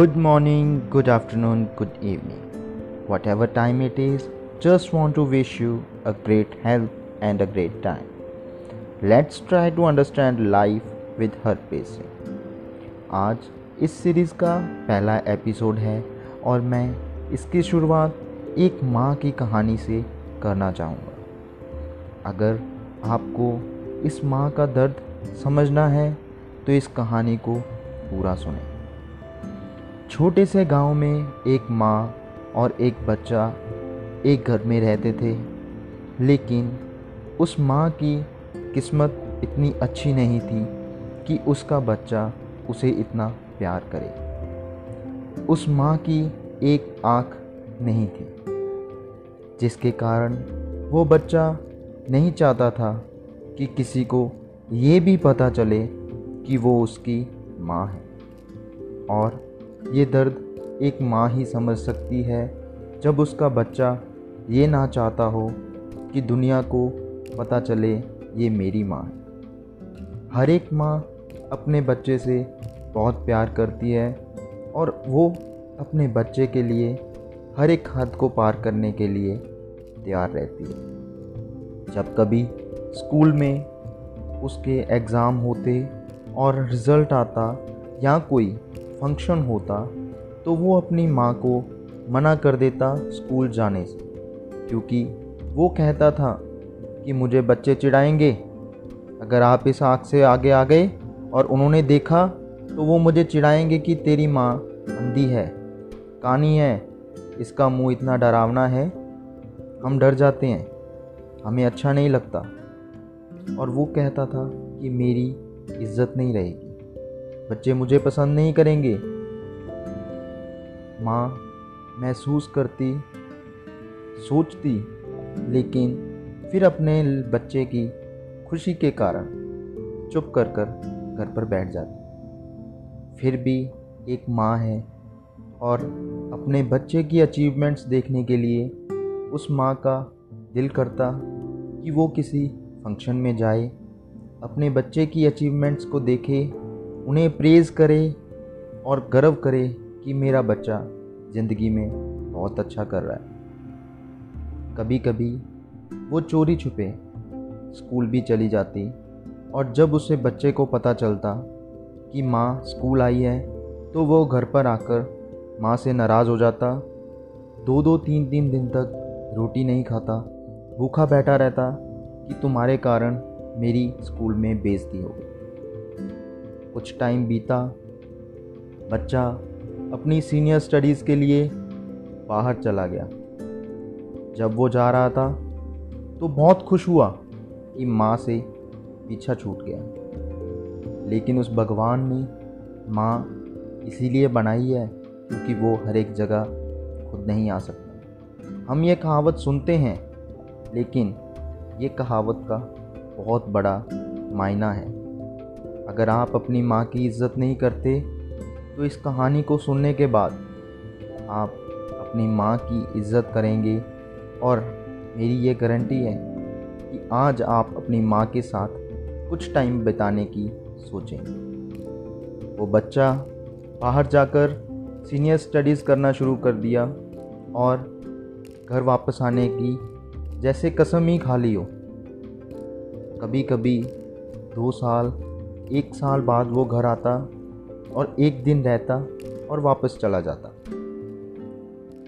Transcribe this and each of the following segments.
Good morning, good afternoon, good evening. Whatever time it is, just want to wish you a great health and a great time. Let's try to understand life with her pacing. आज इस series का पहला episode है और मैं इसकी शुरुआत एक माँ की कहानी से करना चाहूँगा अगर आपको इस माँ का दर्द समझना है तो इस कहानी को पूरा सुने छोटे से गाँव में एक माँ और एक बच्चा एक घर में रहते थे। लेकिन उस माँ की किस्मत इतनी अच्छी नहीं थी कि उसका बच्चा उसे इतना प्यार करे। उस माँ की एक आँख नहीं थी, जिसके कारण वो बच्चा नहीं चाहता था कि किसी को ये भी पता चले कि वो उसकी माँ है। और ये दर्द एक माँ ही समझ सकती है। जब उसका बच्चा ये ना चाहता हो कि दुनिया को पता चले ये मेरी माँ है। हर एक माँ अपने बच्चे से बहुत प्यार करती है और वो अपने बच्चे के लिए हर एक हद को पार करने के लिए तैयार रहती है। जब कभी स्कूल में उसके एग्ज़ाम होते और रिज़ल्ट आता या कोई फ़ंक्शन होता तो वो अपनी माँ को मना कर देता स्कूल जाने से। क्योंकि वो कहता था कि मुझे बच्चे चिढ़ाएँगे। अगर आप इस आँख से आगे आ गए और उन्होंने देखा तो वो मुझे चिढ़ाएँगे कि तेरी माँ अंधी है, कानी है, इसका मुँह इतना डरावना है। हम डर जाते हैं, हमें अच्छा नहीं लगता। और वो कहता था कि मेरी इज़्ज़त नहीं रहेगी। बच्चे मुझे पसंद नहीं करेंगे। माँ, महसूस करती, सोचती, लेकिन फिर अपने बच्चे की खुशी के कारण चुप कर कर घर पर बैठ जाती। फिर भी एक माँ है और अपने बच्चे की अचीवमेंट्स देखने के लिए उस माँ का दिल करता कि वो किसी फ़ंक्शन में जाए, अपने बच्चे की अचीवमेंट्स को देखे उन्हें प्रेज़ करे और गर्व करे कि मेरा बच्चा ज़िंदगी में बहुत अच्छा कर रहा है। कभी कभी वो चोरी छुपे, स्कूल भी चली जाती और जब उसे बच्चे को पता चलता कि माँ स्कूल आई है तो वो घर पर आकर माँ से नाराज़ हो जाता। दो दो तीन तीन दिन तक रोटी नहीं खाता, भूखा बैठा रहता कि तुम्हारे कारण मेरी स्कूल में बेइज्जती हो गई। कुछ टाइम बीता। बच्चा अपनी सीनियर स्टडीज़ के लिए बाहर चला गया। जब वो जा रहा था तो बहुत खुश हुआ कि माँ से पीछा छूट गया। लेकिन उस भगवान ने माँ इसीलिए बनाई है क्योंकि वो हर एक जगह खुद नहीं आ सकता। हम ये कहावत सुनते हैं, लेकिन ये कहावत का बहुत बड़ा मायना है। अगर आप अपनी माँ की इज़्ज़त नहीं करते तो इस कहानी को सुनने के बाद आप अपनी माँ की इज़्ज़त करेंगे। और मेरी ये गारंटी है कि आज आप अपनी माँ के साथ कुछ टाइम बिताने की सोचेंगे। वो बच्चा बाहर जाकर सीनियर स्टडीज़ करना शुरू कर दिया और घर वापस आने की जैसे कसम ही खा ली हो। कभी कभी दो साल एक साल बाद वो घर आता और एक दिन रहता और वापस चला जाता।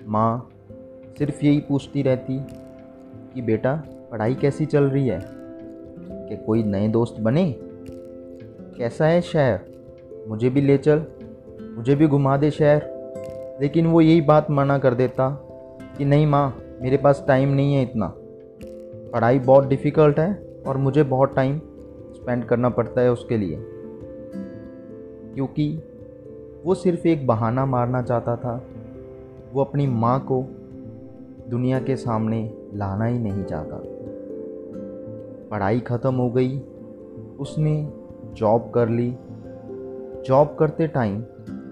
माँ सिर्फ़ यही पूछती रहती कि बेटा, पढ़ाई कैसी चल रही है? कि कोई नए दोस्त बने? कैसा है शहर? मुझे भी ले चल, मुझे भी घुमा दे शहर। लेकिन वो यही बात मना कर देता कि नहीं माँ, मेरे पास टाइम नहीं है इतना। पढ़ाई बहुत डिफ़िकल्ट है और मुझे बहुत टाइम स्पेंड करना पड़ता है उसके लिए। क्योंकि वो सिर्फ़ एक बहाना मारना चाहता था। वो अपनी माँ को दुनिया के सामने लाना ही नहीं चाहता। पढ़ाई ख़त्म हो गई, उसने जॉब कर ली। जॉब करते टाइम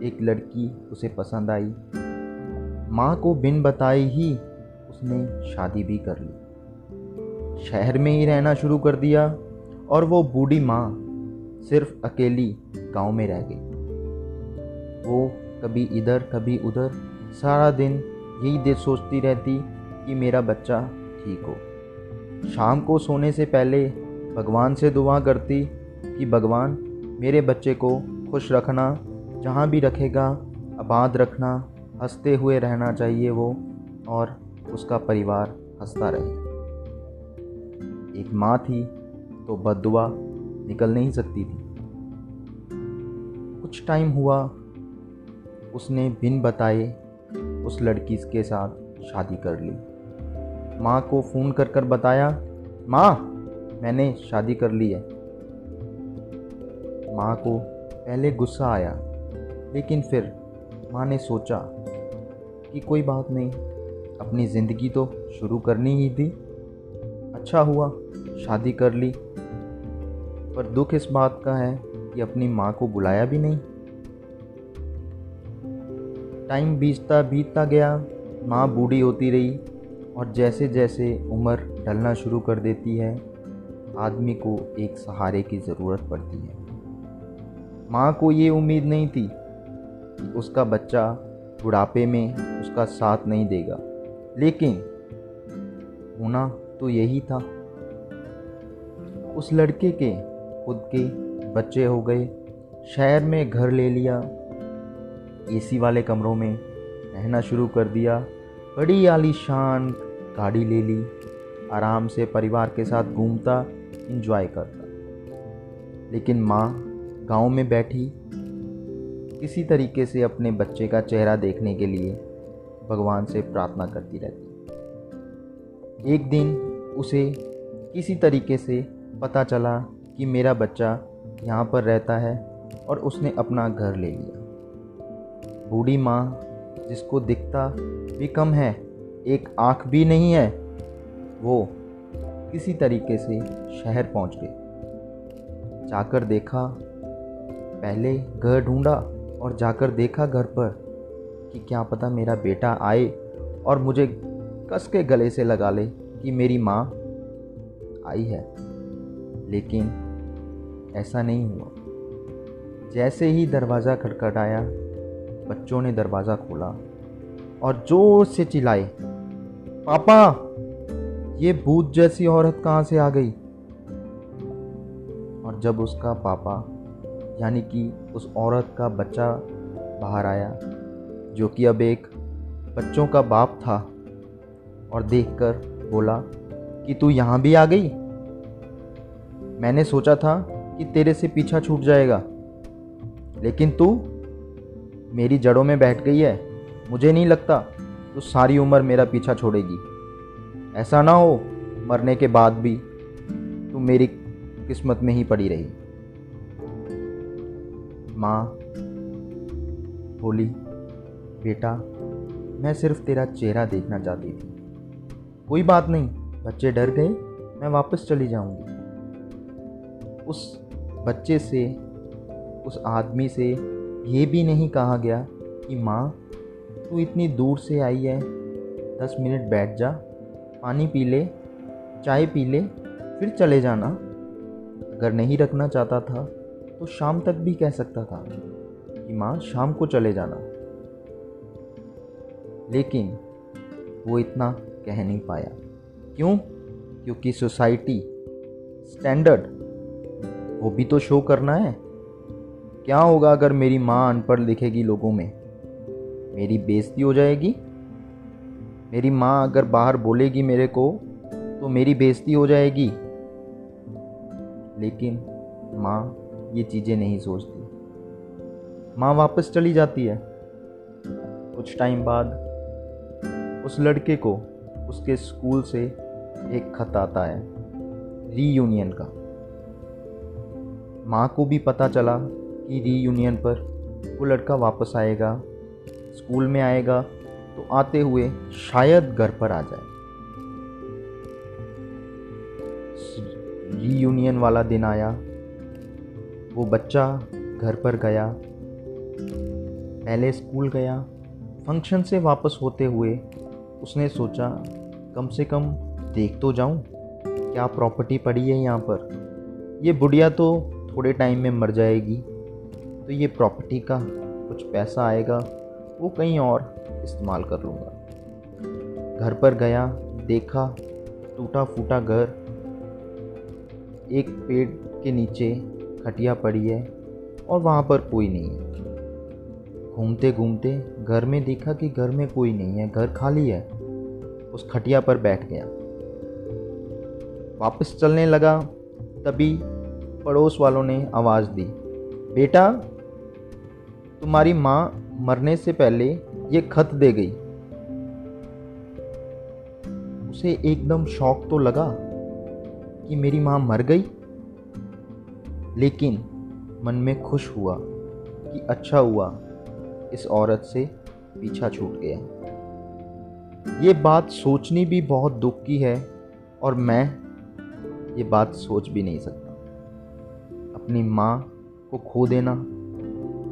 एक लड़की उसे पसंद आई। माँ को बिन बताए ही उसने शादी भी कर ली। शहर में ही रहना शुरू कर दिया। और वो बूढ़ी माँ सिर्फ़ अकेली गाँव में रह गई। वो कभी इधर, कभी उधर, सारा दिन यही देर सोचती रहती कि मेरा बच्चा ठीक हो। शाम को सोने से पहले भगवान से दुआ करती कि भगवान, मेरे बच्चे को खुश रखना, जहाँ भी रखेगा, आबाद रखना, हँसते हुए रहना चाहिए वो, और उसका परिवार हंसता रहे। एक माँ थी तो बदुआ निकल नहीं सकती थी। कुछ टाइम हुआ, उसने बिन बताए उस लड़की के साथ शादी कर ली। माँ को फ़ोन कर कर बताया, माँ, मैंने शादी कर ली है। माँ को पहले गुस्सा आया, लेकिन फिर माँ ने सोचा कि कोई बात नहीं, अपनी ज़िंदगी तो शुरू करनी ही थी। अच्छा हुआ, शादी कर ली। पर दुख इस बात का है कि अपनी माँ को बुलाया भी नहीं। टाइम बीतता बीतता गया, माँ बूढ़ी होती रही और जैसे जैसे उम्र ढलना शुरू कर देती है, आदमी को एक सहारे की ज़रूरत पड़ती है। माँ को ये उम्मीद नहीं थी कि उसका बच्चा बुढ़ापे में उसका साथ नहीं देगा, लेकिन होना तो यही था। उस लड़के के खुद के बच्चे हो गए, शहर में घर ले लिया एसी वाले कमरों में रहना शुरू कर दिया, बड़ी आलीशान गाड़ी ले ली, आराम से परिवार के साथ घूमता इंजॉय करता। लेकिन माँ गाँव में बैठी, किसी तरीके से अपने बच्चे का चेहरा देखने के लिए भगवान से प्रार्थना करती रहती। एक दिन उसे किसी तरीके से पता चला कि मेरा बच्चा यहाँ पर रहता है और उसने अपना घर ले लिया। बूढ़ी माँ, जिसको दिखता भी कम है, एक आँख भी नहीं है, वो किसी तरीके से शहर पहुँच गई। जाकर देखा, पहले घर ढूंढा और जाकर देखा घर पर कि क्या पता मेरा बेटा आए और मुझे कस के गले से लगा ले कि मेरी माँ आई है। लेकिन ऐसा नहीं हुआ। जैसे ही दरवाज़ा खटखटाया बच्चों ने दरवाज़ा खोला और ज़ोर से चिल्लाए पापा, ये भूत जैसी औरत कहाँ से आ गई? और जब उसका पापा, यानी कि उस औरत का बच्चा बाहर आया, जो कि अब एक बच्चों का बाप था, और देखकर बोला कि तू यहाँ भी आ गई? मैंने सोचा था कि तेरे से पीछा छूट जाएगा। लेकिन तू मेरी जड़ों में बैठ गई है। मुझे नहीं लगता तू सारी उम्र मेरा पीछा छोड़ेगी। ऐसा ना हो मरने के बाद भी तू मेरी किस्मत में ही पड़ी रही। माँ, बोली, बेटा, मैं सिर्फ़ तेरा चेहरा देखना चाहती थी। कोई बात नहीं, बच्चे डर गए, मैं वापस चली जाऊँगी। उस बच्चे से, उस आदमी से ये भी नहीं कहा गया कि माँ, तू इतनी दूर से आई है। दस मिनट बैठ जा, पानी पी ले, चाय पी ले, फिर चले जाना। अगर नहीं रखना चाहता था तो शाम तक भी कह सकता था कि माँ, शाम को चले जाना। लेकिन वो इतना कह नहीं पाया। क्यों? क्योंकि सोसाइटी स्टैंडर्ड वो भी तो शो करना है। क्या होगा अगर मेरी माँ अनपढ़ लिखेगी लोगों में? मेरी बेइज्जती हो जाएगी? मेरी माँ अगर बाहर बोलेगी मेरे को तो मेरी बेइज्जती हो जाएगी। लेकिन माँ ये चीज़ें नहीं सोचती। माँ वापस चली जाती है। कुछ टाइम बाद उस लड़के को उसके स्कूल से एक खत आता है रीयूनियन का। माँ को भी पता चला कि रीयूनियन पर वो लड़का वापस आएगा, स्कूल में आएगा तो आते हुए शायद घर पर आ जाए। रीयूनियन वाला दिन आया, वो बच्चा घर पर गया, पहले स्कूल गया फ़ंक्शन से वापस होते हुए उसने सोचा, कम से कम देख तो जाऊँ, क्या प्रॉपर्टी पड़ी है यहाँ पर? ये बुढ़िया तो थोड़े टाइम में मर जाएगी। तो ये प्रॉपर्टी का कुछ पैसा आएगा, वो कहीं और इस्तेमाल कर लूँगा। घर पर गया, देखा टूटा फूटा घर, एक पेड़ के नीचे खटिया पड़ी है और वहाँ पर कोई नहीं है। घूमते घूमते घर में देखा कि घर में कोई नहीं है, घर खाली है। उस खटिया पर बैठ गया। वापस चलने लगा, तभी पड़ोस वालों ने आवाज़ दी, बेटा, तुम्हारी माँ मरने से पहले ये खत दे गई। उसे एकदम शौक तो लगा कि मेरी माँ मर गई, लेकिन मन में खुश हुआ कि अच्छा हुआ इस औरत से पीछा छूट गया। ये बात सोचनी भी बहुत दुख की है और मैं ये बात सोच भी नहीं सकता। अपनी माँ को खो देना,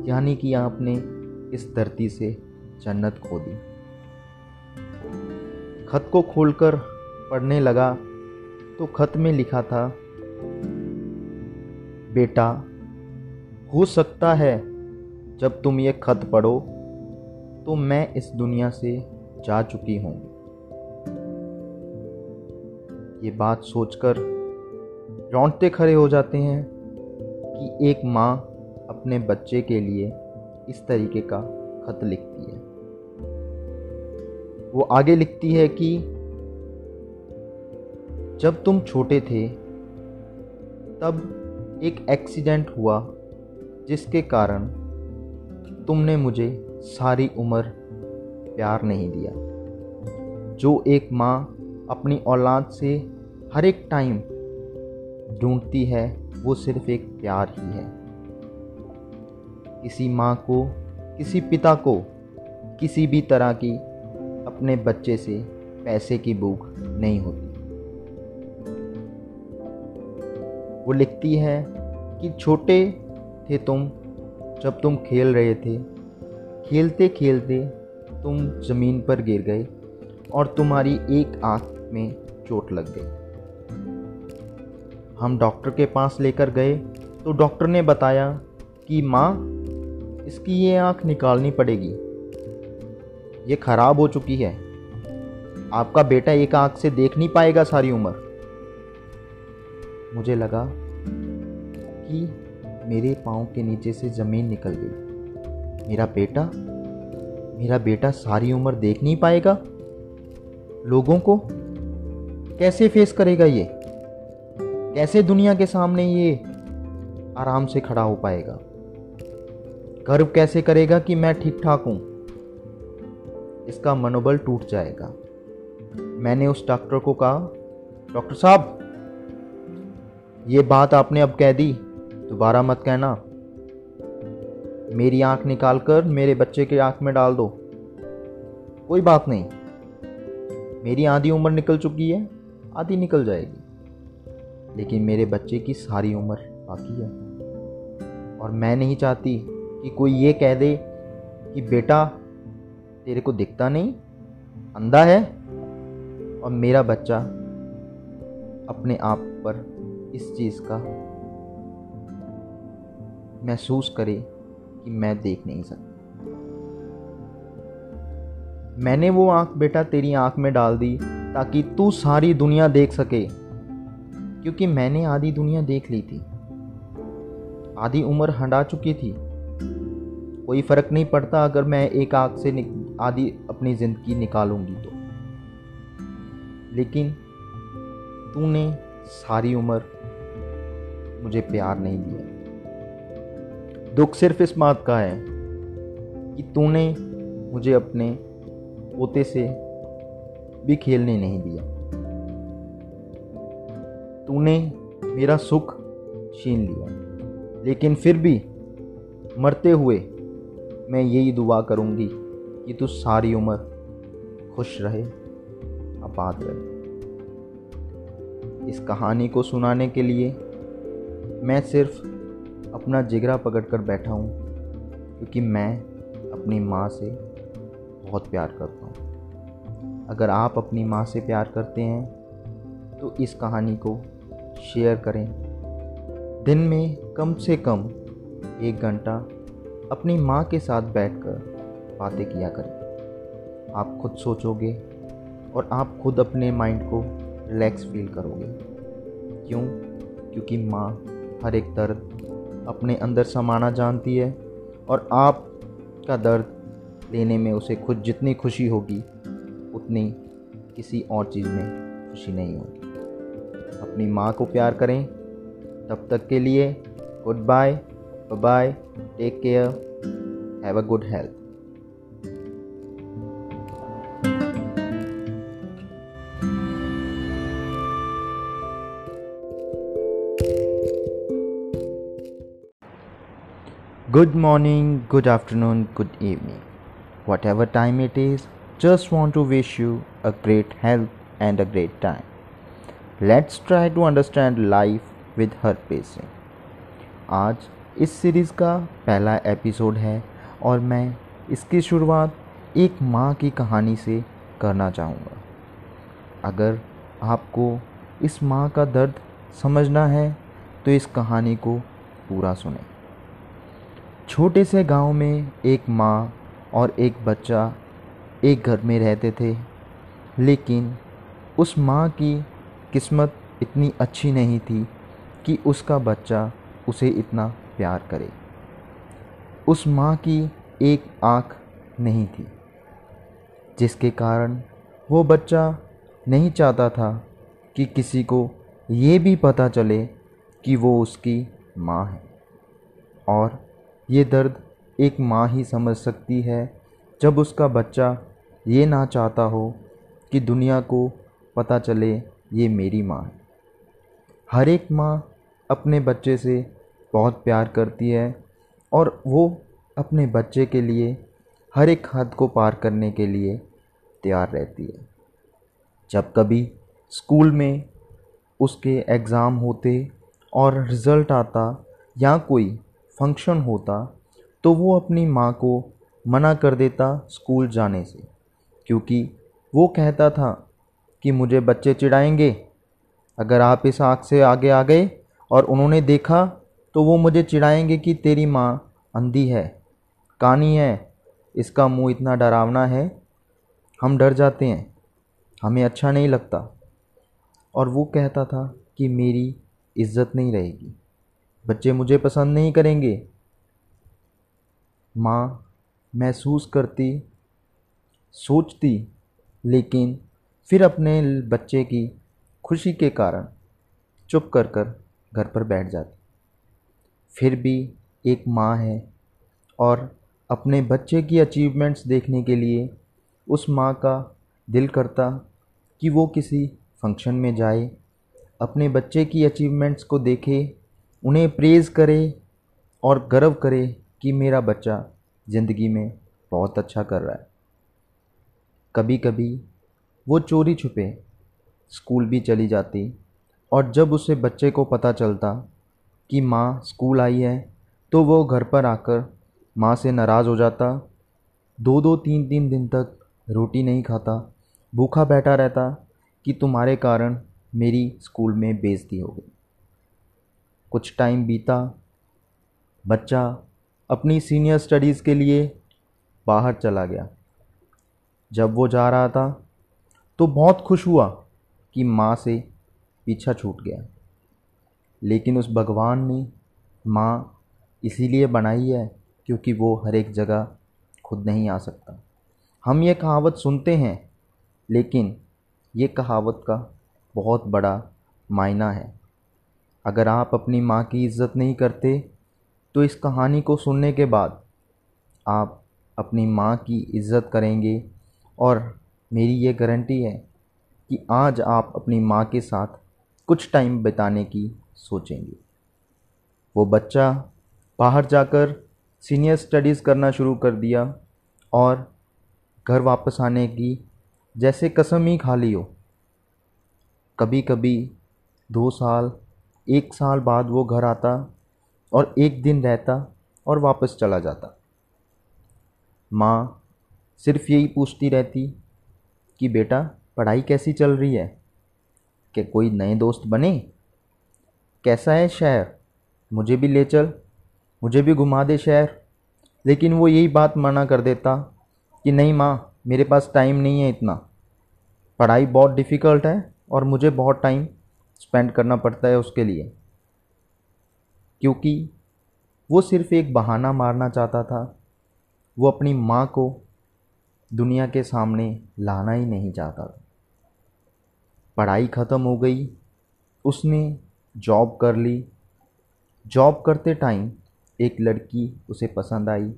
यानी कि आपने इस धरती से जन्नत खो दी। खत को खोलकर पढ़ने लगा तो खत में लिखा था, बेटा, हो सकता है जब तुम ये खत पढ़ो तो मैं इस दुनिया से जा चुकी हूँ। ये बात सोचकर रोंगटे खड़े हो जाते हैं। कि एक माँ अपने बच्चे के लिए इस तरीके का खत लिखती है। वो आगे लिखती है कि, जब तुम छोटे थे, तब एक एक्सीडेंट हुआ जिसके कारण तुमने मुझे सारी उम्र प्यार नहीं दिया। जो एक माँ अपनी औलाद से हर एक टाइम ढूंढती है वो सिर्फ़ एक प्यार ही है। किसी माँ को, किसी पिता को, किसी भी तरह की अपने बच्चे से पैसे की भूख नहीं होती। वो लिखती है कि छोटे थे तुम जब तुम खेल रहे थे। खेलते खेलते तुम ज़मीन पर गिर गए और तुम्हारी एक आँख में चोट लग गई। हम डॉक्टर के पास लेकर गए तो डॉक्टर ने बताया कि माँ, इसकी ये आँख निकालनी पड़ेगी। ये ख़राब हो चुकी है। आपका बेटा एक आँख से देख नहीं पाएगा सारी उम्र। मुझे लगा कि मेरे पाँव के नीचे से ज़मीन निकल गई। मेरा बेटा मेरा बेटा सारी उम्र देख नहीं पाएगा? लोगों को कैसे फेस करेगा ये? कैसे दुनिया के सामने ये आराम से खड़ा हो पाएगा? गर्व कैसे करेगा कि मैं ठीक ठाक हूँ? इसका मनोबल टूट जाएगा। मैंने उस डॉक्टर को कहा, डॉक्टर साहब, ये बात आपने अब कह दी, दोबारा मत कहना। मेरी आँख निकाल कर मेरे बच्चे के आँख में डाल दो। कोई बात नहीं। मेरी आधी उम्र निकल चुकी है, आधी निकल जाएगी। लेकिन मेरे बच्चे की सारी उम्र बाकी है। और मैं नहीं चाहती कि कोई ये कह दे कि बेटा, तेरे को दिखता नहीं, अंधा है, और मेरा बच्चा अपने आप पर इस चीज़ का महसूस करे कि मैं देख नहीं सकता। मैंने वो आँख बेटा तेरी आँख में डाल दी ताकि तू सारी दुनिया देख सके। क्योंकि मैंने आधी दुनिया देख ली थी। आधी उम्र हंडा चुकी थी। कोई फ़र्क नहीं पड़ता अगर मैं एक आग से आधी अपनी ज़िंदगी निकालूँगी तो। लेकिन तूने सारी उम्र मुझे प्यार नहीं दिया। दुख सिर्फ़ इस बात का है कि तूने मुझे अपने पोते से भी खेलने नहीं दिया। तूने मेरा सुख छीन लिया। लेकिन फिर भी मरते हुए मैं यही दुआ करूँगी कि तू सारी उम्र खुश रहे आबाद रहे। इस कहानी को सुनाने के लिए मैं सिर्फ़ अपना जिगरा पकड़ कर बैठा हूँ, क्योंकि मैं अपनी माँ से बहुत प्यार करता हूँ। अगर आप अपनी माँ से प्यार करते हैं तो इस कहानी को शेयर करें। दिन में कम से कम एक घंटा अपनी माँ के साथ बैठकर बातें किया करें। आप खुद सोचोगे और आप खुद अपने माइंड को रिलैक्स फील करोगे। क्यों? क्योंकि माँ हर एक दर्द अपने अंदर समाना जानती है और आप का दर्द लेने में उसे खुद जितनी खुशी होगी, उतनी किसी और चीज़ में खुशी नहीं होगी। अपनी माँ को प्यार करें तब तक के लिए good bye bye take care have a good health Good morning, good afternoon, good evening. Whatever time it is, just want to wish you a great health and a great time. Let's try to understand life with her pacing. आज इस series का पहला episode है और मैं इसकी शुरुआत एक माँ की कहानी से करना चाहूँगा अगर आपको इस माँ का दर्द समझना है तो इस कहानी को पूरा सुने छोटे से गाँव में एक माँ और एक बच्चा एक घर में रहते थे, लेकिन उस माँ की किस्मत इतनी अच्छी नहीं थी कि उसका बच्चा उसे इतना प्यार करे। उस माँ की एक आँख नहीं थी, जिसके कारण वो बच्चा नहीं चाहता था कि किसी को ये भी पता चले कि वो उसकी माँ है। और ये दर्द एक माँ ही समझ सकती है जब उसका बच्चा ये ना चाहता हो कि दुनिया को पता चले ये मेरी माँ है। हर एक माँ अपने बच्चे से बहुत प्यार करती है और वो अपने बच्चे के लिए, हर एक हद को पार करने के लिए तैयार रहती है। जब कभी स्कूल में उसके एग्ज़ाम होते और रिज़ल्ट आता या कोई फ़ंक्शन होता तो वो अपनी माँ को मना कर देता स्कूल जाने से, क्योंकि वो कहता था कि मुझे बच्चे चिढ़ाएँगे। अगर आप इस आँख से आगे आ गए और उन्होंने देखा तो वो मुझे चिढ़ाएँगे कि तेरी माँ अंधी है, कानी है। इसका मुँह इतना डरावना है। हम डर जाते हैं। हमें अच्छा नहीं लगता। और वो कहता था कि मेरी इज़्ज़त नहीं रहेगी। बच्चे मुझे पसंद नहीं करेंगे। माँ महसूस करती, सोचती, लेकिन फिर अपने बच्चे की खुशी के कारण चुप कर कर घर पर बैठ जाती। फिर भी एक माँ है और अपने बच्चे की अचीवमेंट्स देखने के लिए उस माँ का दिल करता कि वो किसी फ़ंक्शन में जाए, अपने बच्चे की अचीवमेंट्स को देखे, उन्हें प्रेज़ करे और गर्व करे कि मेरा बच्चा ज़िंदगी में बहुत अच्छा कर रहा है। कभी कभी वो चोरी छुपे, स्कूल भी चली जाती और जब उसे बच्चे को पता चलता कि माँ स्कूल आई है तो वो घर पर आकर माँ से नाराज़ हो जाता। दो दो तीन तीन दिन तक रोटी नहीं खाता, भूखा बैठा रहता कि तुम्हारे कारण मेरी स्कूल में बेइज्जती हो गई। कुछ टाइम बीता, बच्चा अपनी सीनियर स्टडीज़ के लिए बाहर चला गया। जब वो जा रहा था तो बहुत खुश हुआ कि माँ से पीछा छूट गया। लेकिन उस भगवान ने माँ इसीलिए बनाई है क्योंकि वो हर एक जगह खुद नहीं आ सकता। हम ये कहावत सुनते हैं, लेकिन ये कहावत का बहुत बड़ा मायना है। अगर आप अपनी माँ की इज़्ज़त नहीं करते तो इस कहानी को सुनने के बाद आप अपनी माँ की इज़्ज़त करेंगे और मेरी ये गारंटी है कि आज आप अपनी माँ के साथ कुछ टाइम बिताने की सोचेंगे। वो बच्चा बाहर जाकर सीनियर स्टडीज़ करना शुरू कर दिया और घर वापस आने की जैसे कसम ही खा ली हो। कभी कभी दो साल, एक साल बाद वो घर आता और एक दिन रहता और वापस चला जाता। माँ सिर्फ़ यही पूछती रहती कि बेटा, पढ़ाई कैसी चल रही है? कि कोई नए दोस्त बने? कैसा है शहर? मुझे भी ले चल, मुझे भी घुमा दे शहर। लेकिन वो यही बात मना कर देता कि नहीं माँ, मेरे पास टाइम नहीं है इतना। पढ़ाई बहुत डिफ़िकल्ट है और मुझे बहुत टाइम स्पेंड करना पड़ता है उसके लिए। क्योंकि वो सिर्फ़ एक बहाना मारना चाहता था। वो अपनी माँ को दुनिया के सामने लाना ही नहीं चाहता। था पढ़ाई ख़त्म हो गई, उसने जॉब कर ली। जॉब करते टाइम एक लड़की उसे पसंद आई।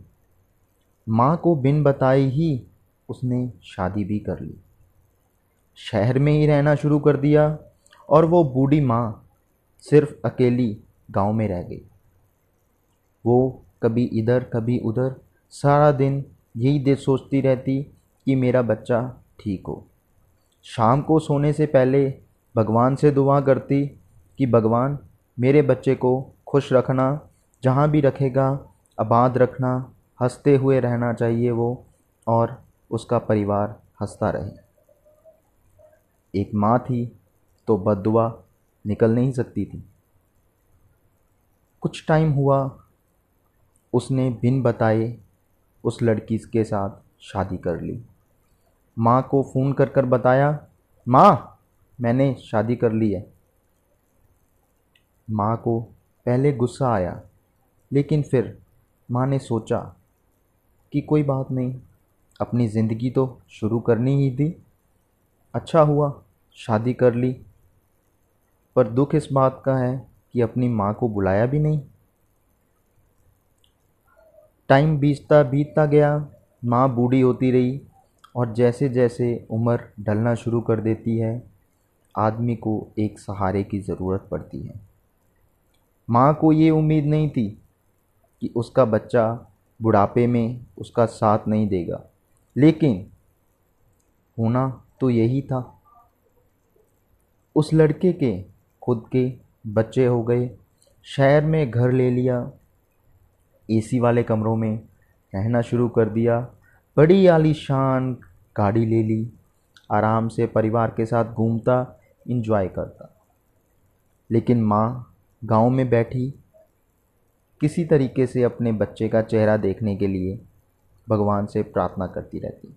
माँ को बिन बताए ही उसने शादी भी कर ली। शहर में ही रहना शुरू कर दिया और वो बूढ़ी माँ सिर्फ़ अकेली गाँव में रह गई। वो कभी इधर, कभी उधर, सारा दिन यही दे सोचती रहती कि मेरा बच्चा ठीक हो। शाम को सोने से पहले भगवान से दुआ करती कि भगवान, मेरे बच्चे को खुश रखना, जहाँ भी रखेगा, आबाद रखना, हँसते हुए रहना चाहिए वो, और उसका परिवार हंसता रहे। एक माँ थी तो बदुआ निकल नहीं सकती थी। कुछ टाइम हुआ, उसने बिन बताए उस लड़की के साथ शादी कर ली। माँ को फ़ोन कर कर बताया, माँ, मैंने शादी कर ली है। माँ को पहले गुस्सा आया, लेकिन फिर माँ ने सोचा कि कोई बात नहीं, अपनी ज़िंदगी तो शुरू करनी ही थी। अच्छा हुआ, शादी कर ली। पर दुख इस बात का है कि अपनी माँ को बुलाया भी नहीं। टाइम बीतता बीतता गया, माँ बूढ़ी होती रही और जैसे जैसे उम्र ढलना शुरू कर देती है, आदमी को एक सहारे की ज़रूरत पड़ती है। माँ को ये उम्मीद नहीं थी कि उसका बच्चा बुढ़ापे में उसका साथ नहीं देगा, लेकिन होना तो यही था। उस लड़के के खुद के बच्चे हो गए, शहर में घर ले लिया एसी वाले कमरों में रहना शुरू कर दिया। बड़ी आलीशान गाड़ी ले ली। आराम से परिवार के साथ घूमता इंजॉय करता। लेकिन माँ गाँव में बैठी। किसी तरीके से अपने बच्चे का चेहरा देखने के लिए भगवान से प्रार्थना करती रहती।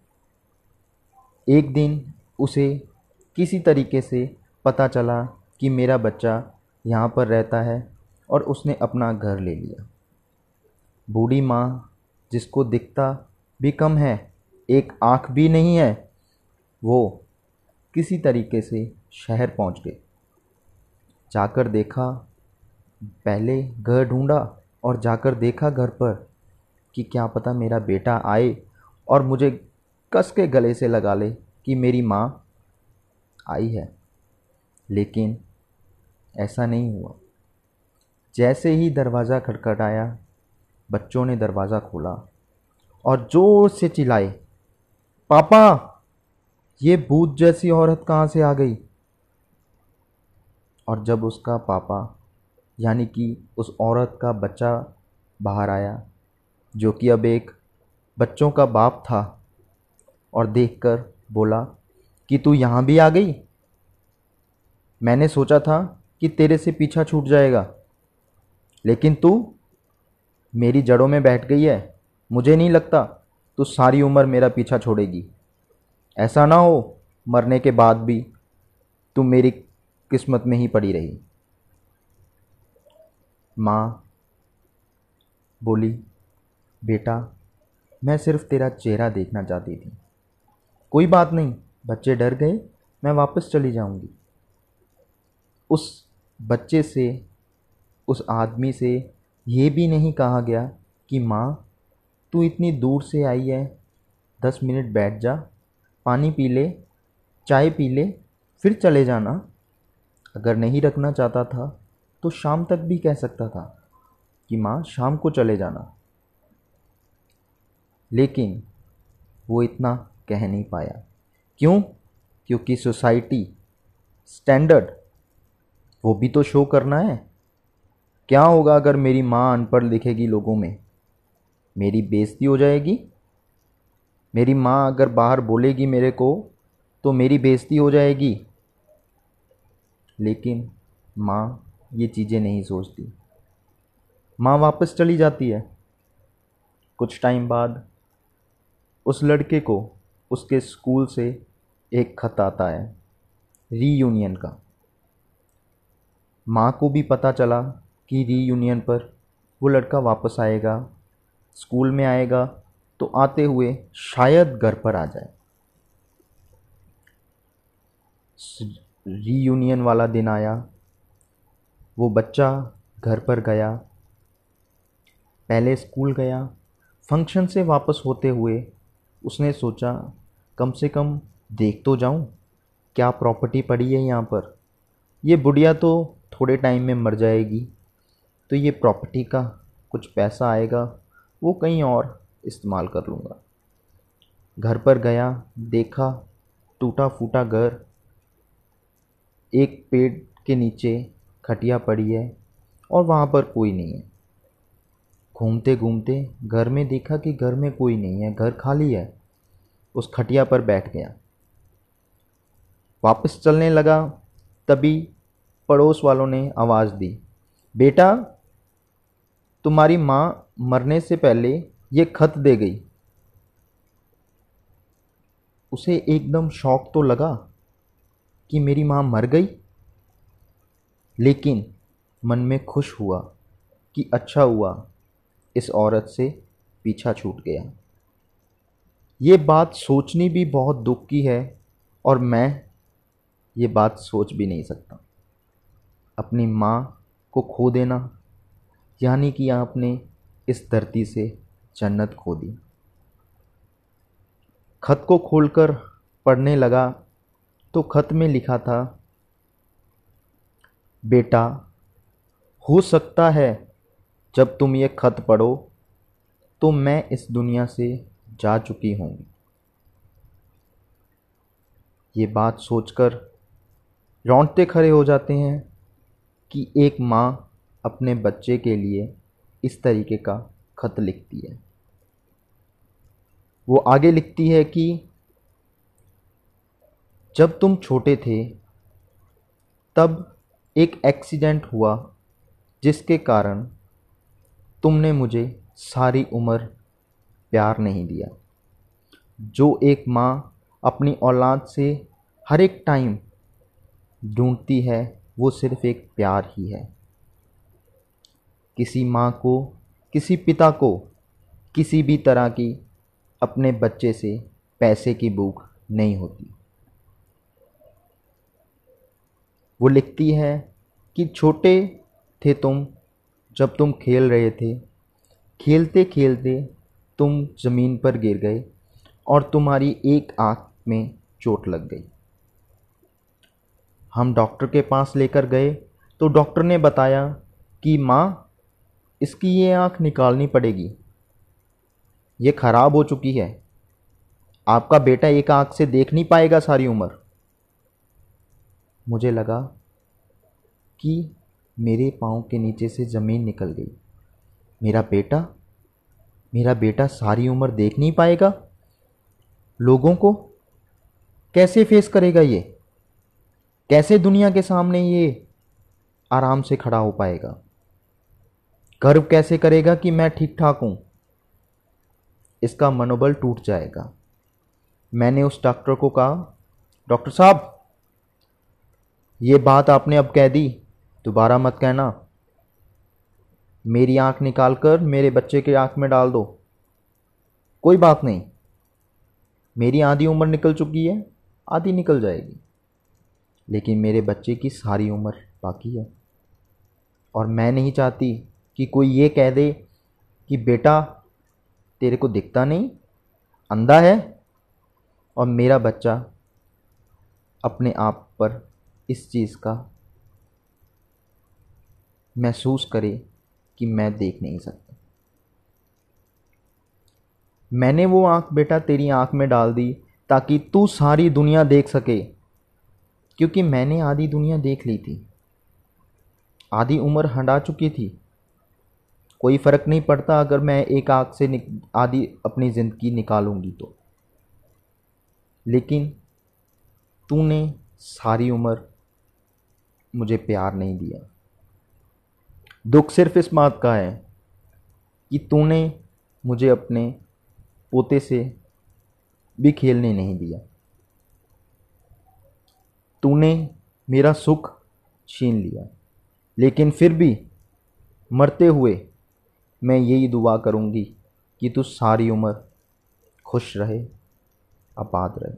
एक दिन उसे किसी तरीके से पता चला कि मेरा बच्चा यहाँ पर रहता है और उसने अपना घर ले लिया। बूढ़ी माँ, जिसको दिखता भी कम है, एक आँख भी नहीं है, वो किसी तरीके से शहर पहुँच गए जाकर देखा, पहले घर ढूंढा और जाकर देखा घर पर कि क्या पता मेरा बेटा आए और मुझे कस के गले से लगा ले कि मेरी माँ आई है। लेकिन ऐसा नहीं हुआ। जैसे ही दरवाज़ा खटखटाया बच्चों ने दरवाज़ा खोला और ज़ोर से चिल्लाए, पापा, ये भूत जैसी औरत कहाँ से आ गई? और जब उसका पापा, यानी कि उस औरत का बच्चा बाहर आया, जो कि अब एक बच्चों का बाप था, और देखकर बोला, कि तू यहाँ भी आ गई? मैंने सोचा था कि तेरे से पीछा छूट जाएगा, लेकिन तू मेरी जड़ों में बैठ गई है, मुझे नहीं लगता तू सारी उम्र मेरा पीछा छोड़ेगी। ऐसा ना हो, मरने के बाद भी तू मेरी किस्मत में ही पड़ी रही। माँ बोली, बेटा, मैं सिर्फ़ तेरा चेहरा देखना चाहती थी। कोई बात नहीं, बच्चे डर गए, मैं वापस चली जाऊँगी। उस बच्चे से, उस आदमी से ये भी नहीं कहा गया कि माँ, तू इतनी दूर से आई है। दस मिनट बैठ जा, पानी पी ले, चाय पी ले, फिर चले जाना। अगर नहीं रखना चाहता था तो शाम तक भी कह सकता था कि माँ, शाम को चले जाना। लेकिन वो इतना कह नहीं पाया। क्यों? क्योंकि सोसाइटी स्टैंडर्ड, वो भी तो शो करना है। क्या होगा अगर मेरी माँ अनपढ़ लिखेगी लोगों में? मेरी बेइज्जती हो जाएगी? मेरी माँ अगर बाहर बोलेगी मेरे को तो मेरी बेइज्जती हो जाएगी? लेकिन माँ ये चीज़ें नहीं सोचती। माँ वापस चली जाती है। कुछ टाइम बाद उस लड़के को उसके स्कूल से एक खत आता है, रीयूनियन का। माँ को भी पता चला कि रीयूनियन पर वो लड़का वापस आएगा स्कूल में आएगा तो आते हुए शायद घर पर आ जाए। रीयूनियन वाला दिन आया, वो बच्चा घर पर गया, पहले स्कूल गया फ़ंक्शन से वापस होते हुए उसने सोचा, कम से कम देख तो जाऊँ, क्या प्रॉपर्टी पड़ी है यहाँ पर? ये बुढ़िया तो थोड़े टाइम में मर जाएगी। तो ये प्रॉपर्टी का कुछ पैसा आएगा, वो कहीं और इस्तेमाल कर लूँगा। घर पर गया, देखा टूटा फूटा घर, एक पेड़ के नीचे खटिया पड़ी है और वहाँ पर कोई नहीं है। घूमते घूमते घर में देखा कि घर में कोई नहीं है, घर खाली है। उस खटिया पर बैठ गया। वापस चलने लगा, तभी पड़ोस वालों ने आवाज़ दी, बेटा तुम्हारी माँ मरने से पहले ये खत दे गई। उसे एकदम शौक तो लगा कि मेरी माँ मर गई, लेकिन मन में खुश हुआ कि अच्छा हुआ, इस औरत से पीछा छूट गया। ये बात सोचनी भी बहुत दुख की है, और मैं ये बात सोच भी नहीं सकता। अपनी माँ को खो देना यानी कि आपने इस धरती से जन्नत खो दी। खत को खोलकर पढ़ने लगा तो खत में लिखा था, बेटा, हो सकता है जब तुम ये खत पढ़ो तो मैं इस दुनिया से जा चुकी होंगी ये बात सोचकर रोंगटे खड़े हो जाते हैं कि एक माँ अपने बच्चे के लिए इस तरीके का खत लिखती है। वो आगे लिखती है कि, जब तुम छोटे थे, तब एक एक्सीडेंट हुआ जिसके कारण तुमने मुझे सारी उम्र प्यार नहीं दिया। जो एक माँ अपनी औलाद से हर एक टाइम ढूंढती है, वो सिर्फ़ एक प्यार ही है। किसी माँ को, किसी पिता को, किसी भी तरह की अपने बच्चे से पैसे की भूख नहीं होती। वो लिखती है कि छोटे थे तुम जब तुम खेल रहे थे। खेलते खेलते तुम ज़मीन पर गिर गए और तुम्हारी एक आँख में चोट लग गई। हम डॉक्टर के पास लेकर गए तो डॉक्टर ने बताया कि माँ इसकी ये आँख निकालनी पड़ेगी। ये ख़राब हो चुकी है। आपका बेटा एक आँख से देख नहीं पाएगा सारी उम्र। मुझे लगा कि मेरे पाँव के नीचे से ज़मीन निकल गई। मेरा बेटा मेरा बेटा सारी उम्र देख नहीं पाएगा? लोगों को कैसे फेस करेगा ये? कैसे दुनिया के सामने ये आराम से खड़ा हो पाएगा? गर्व कैसे करेगा कि मैं ठीक ठाक हूँ? इसका मनोबल टूट जाएगा। मैंने उस डॉक्टर को कहा, डॉक्टर साहब, ये बात आपने अब कह दी, दोबारा मत कहना। मेरी आँख निकाल कर मेरे बच्चे के आँख में डाल दो। कोई बात नहीं। मेरी आधी उम्र निकल चुकी है, आधी निकल जाएगी। लेकिन मेरे बच्चे की सारी उम्र बाकी है। और मैं नहीं चाहती कि कोई ये कह दे कि बेटा, तेरे को दिखता नहीं, अंधा है और मेरा बच्चा अपने आप पर इस चीज़ का महसूस करे कि मैं देख नहीं सकता। मैंने वो आँख बेटा तेरी आँख में डाल दी ताकि तू सारी दुनिया देख सके, क्योंकि मैंने आधी दुनिया देख ली थी। आधी उम्र हंडा चुकी थी कोई फ़र्क नहीं पड़ता अगर मैं एक आँख से आधी अपनी ज़िंदगी निकालूँगी तो। लेकिन तूने सारी उम्र मुझे प्यार नहीं दिया। दुख सिर्फ़ इस बात का है कि तूने मुझे अपने पोते से भी खेलने नहीं दिया। तूने मेरा सुख छीन लिया, लेकिन फिर भी मरते हुए मैं यही दुआ करूँगी कि तू सारी उम्र खुश रहे आबाद रहे।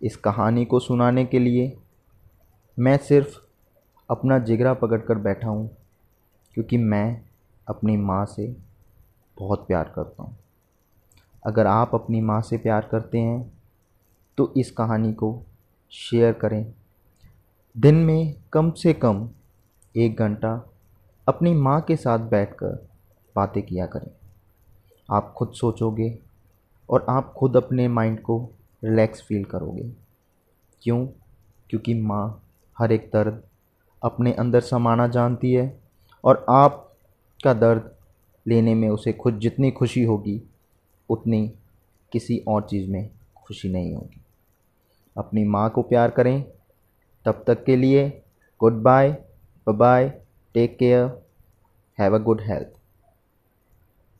इस कहानी को सुनाने के लिए मैं सिर्फ़ अपना जिगरा पकड़ कर बैठा हूँ, क्योंकि मैं अपनी माँ से बहुत प्यार करता हूँ। अगर आप अपनी माँ से प्यार करते हैं तो इस कहानी को शेयर करें। दिन में कम से कम एक घंटा अपनी माँ के साथ बैठकर बातें किया करें। आप खुद सोचोगे और आप खुद अपने माइंड को रिलैक्स फील करोगे। क्यों? क्योंकि माँ हर एक दर्द अपने अंदर समाना जानती है और आपका दर्द लेने में उसे खुद जितनी खुशी होगी, उतनी किसी और चीज़ में खुशी नहीं होगी। अपनी माँ को प्यार करें। तब तक के लिए good bye bye take care have a good health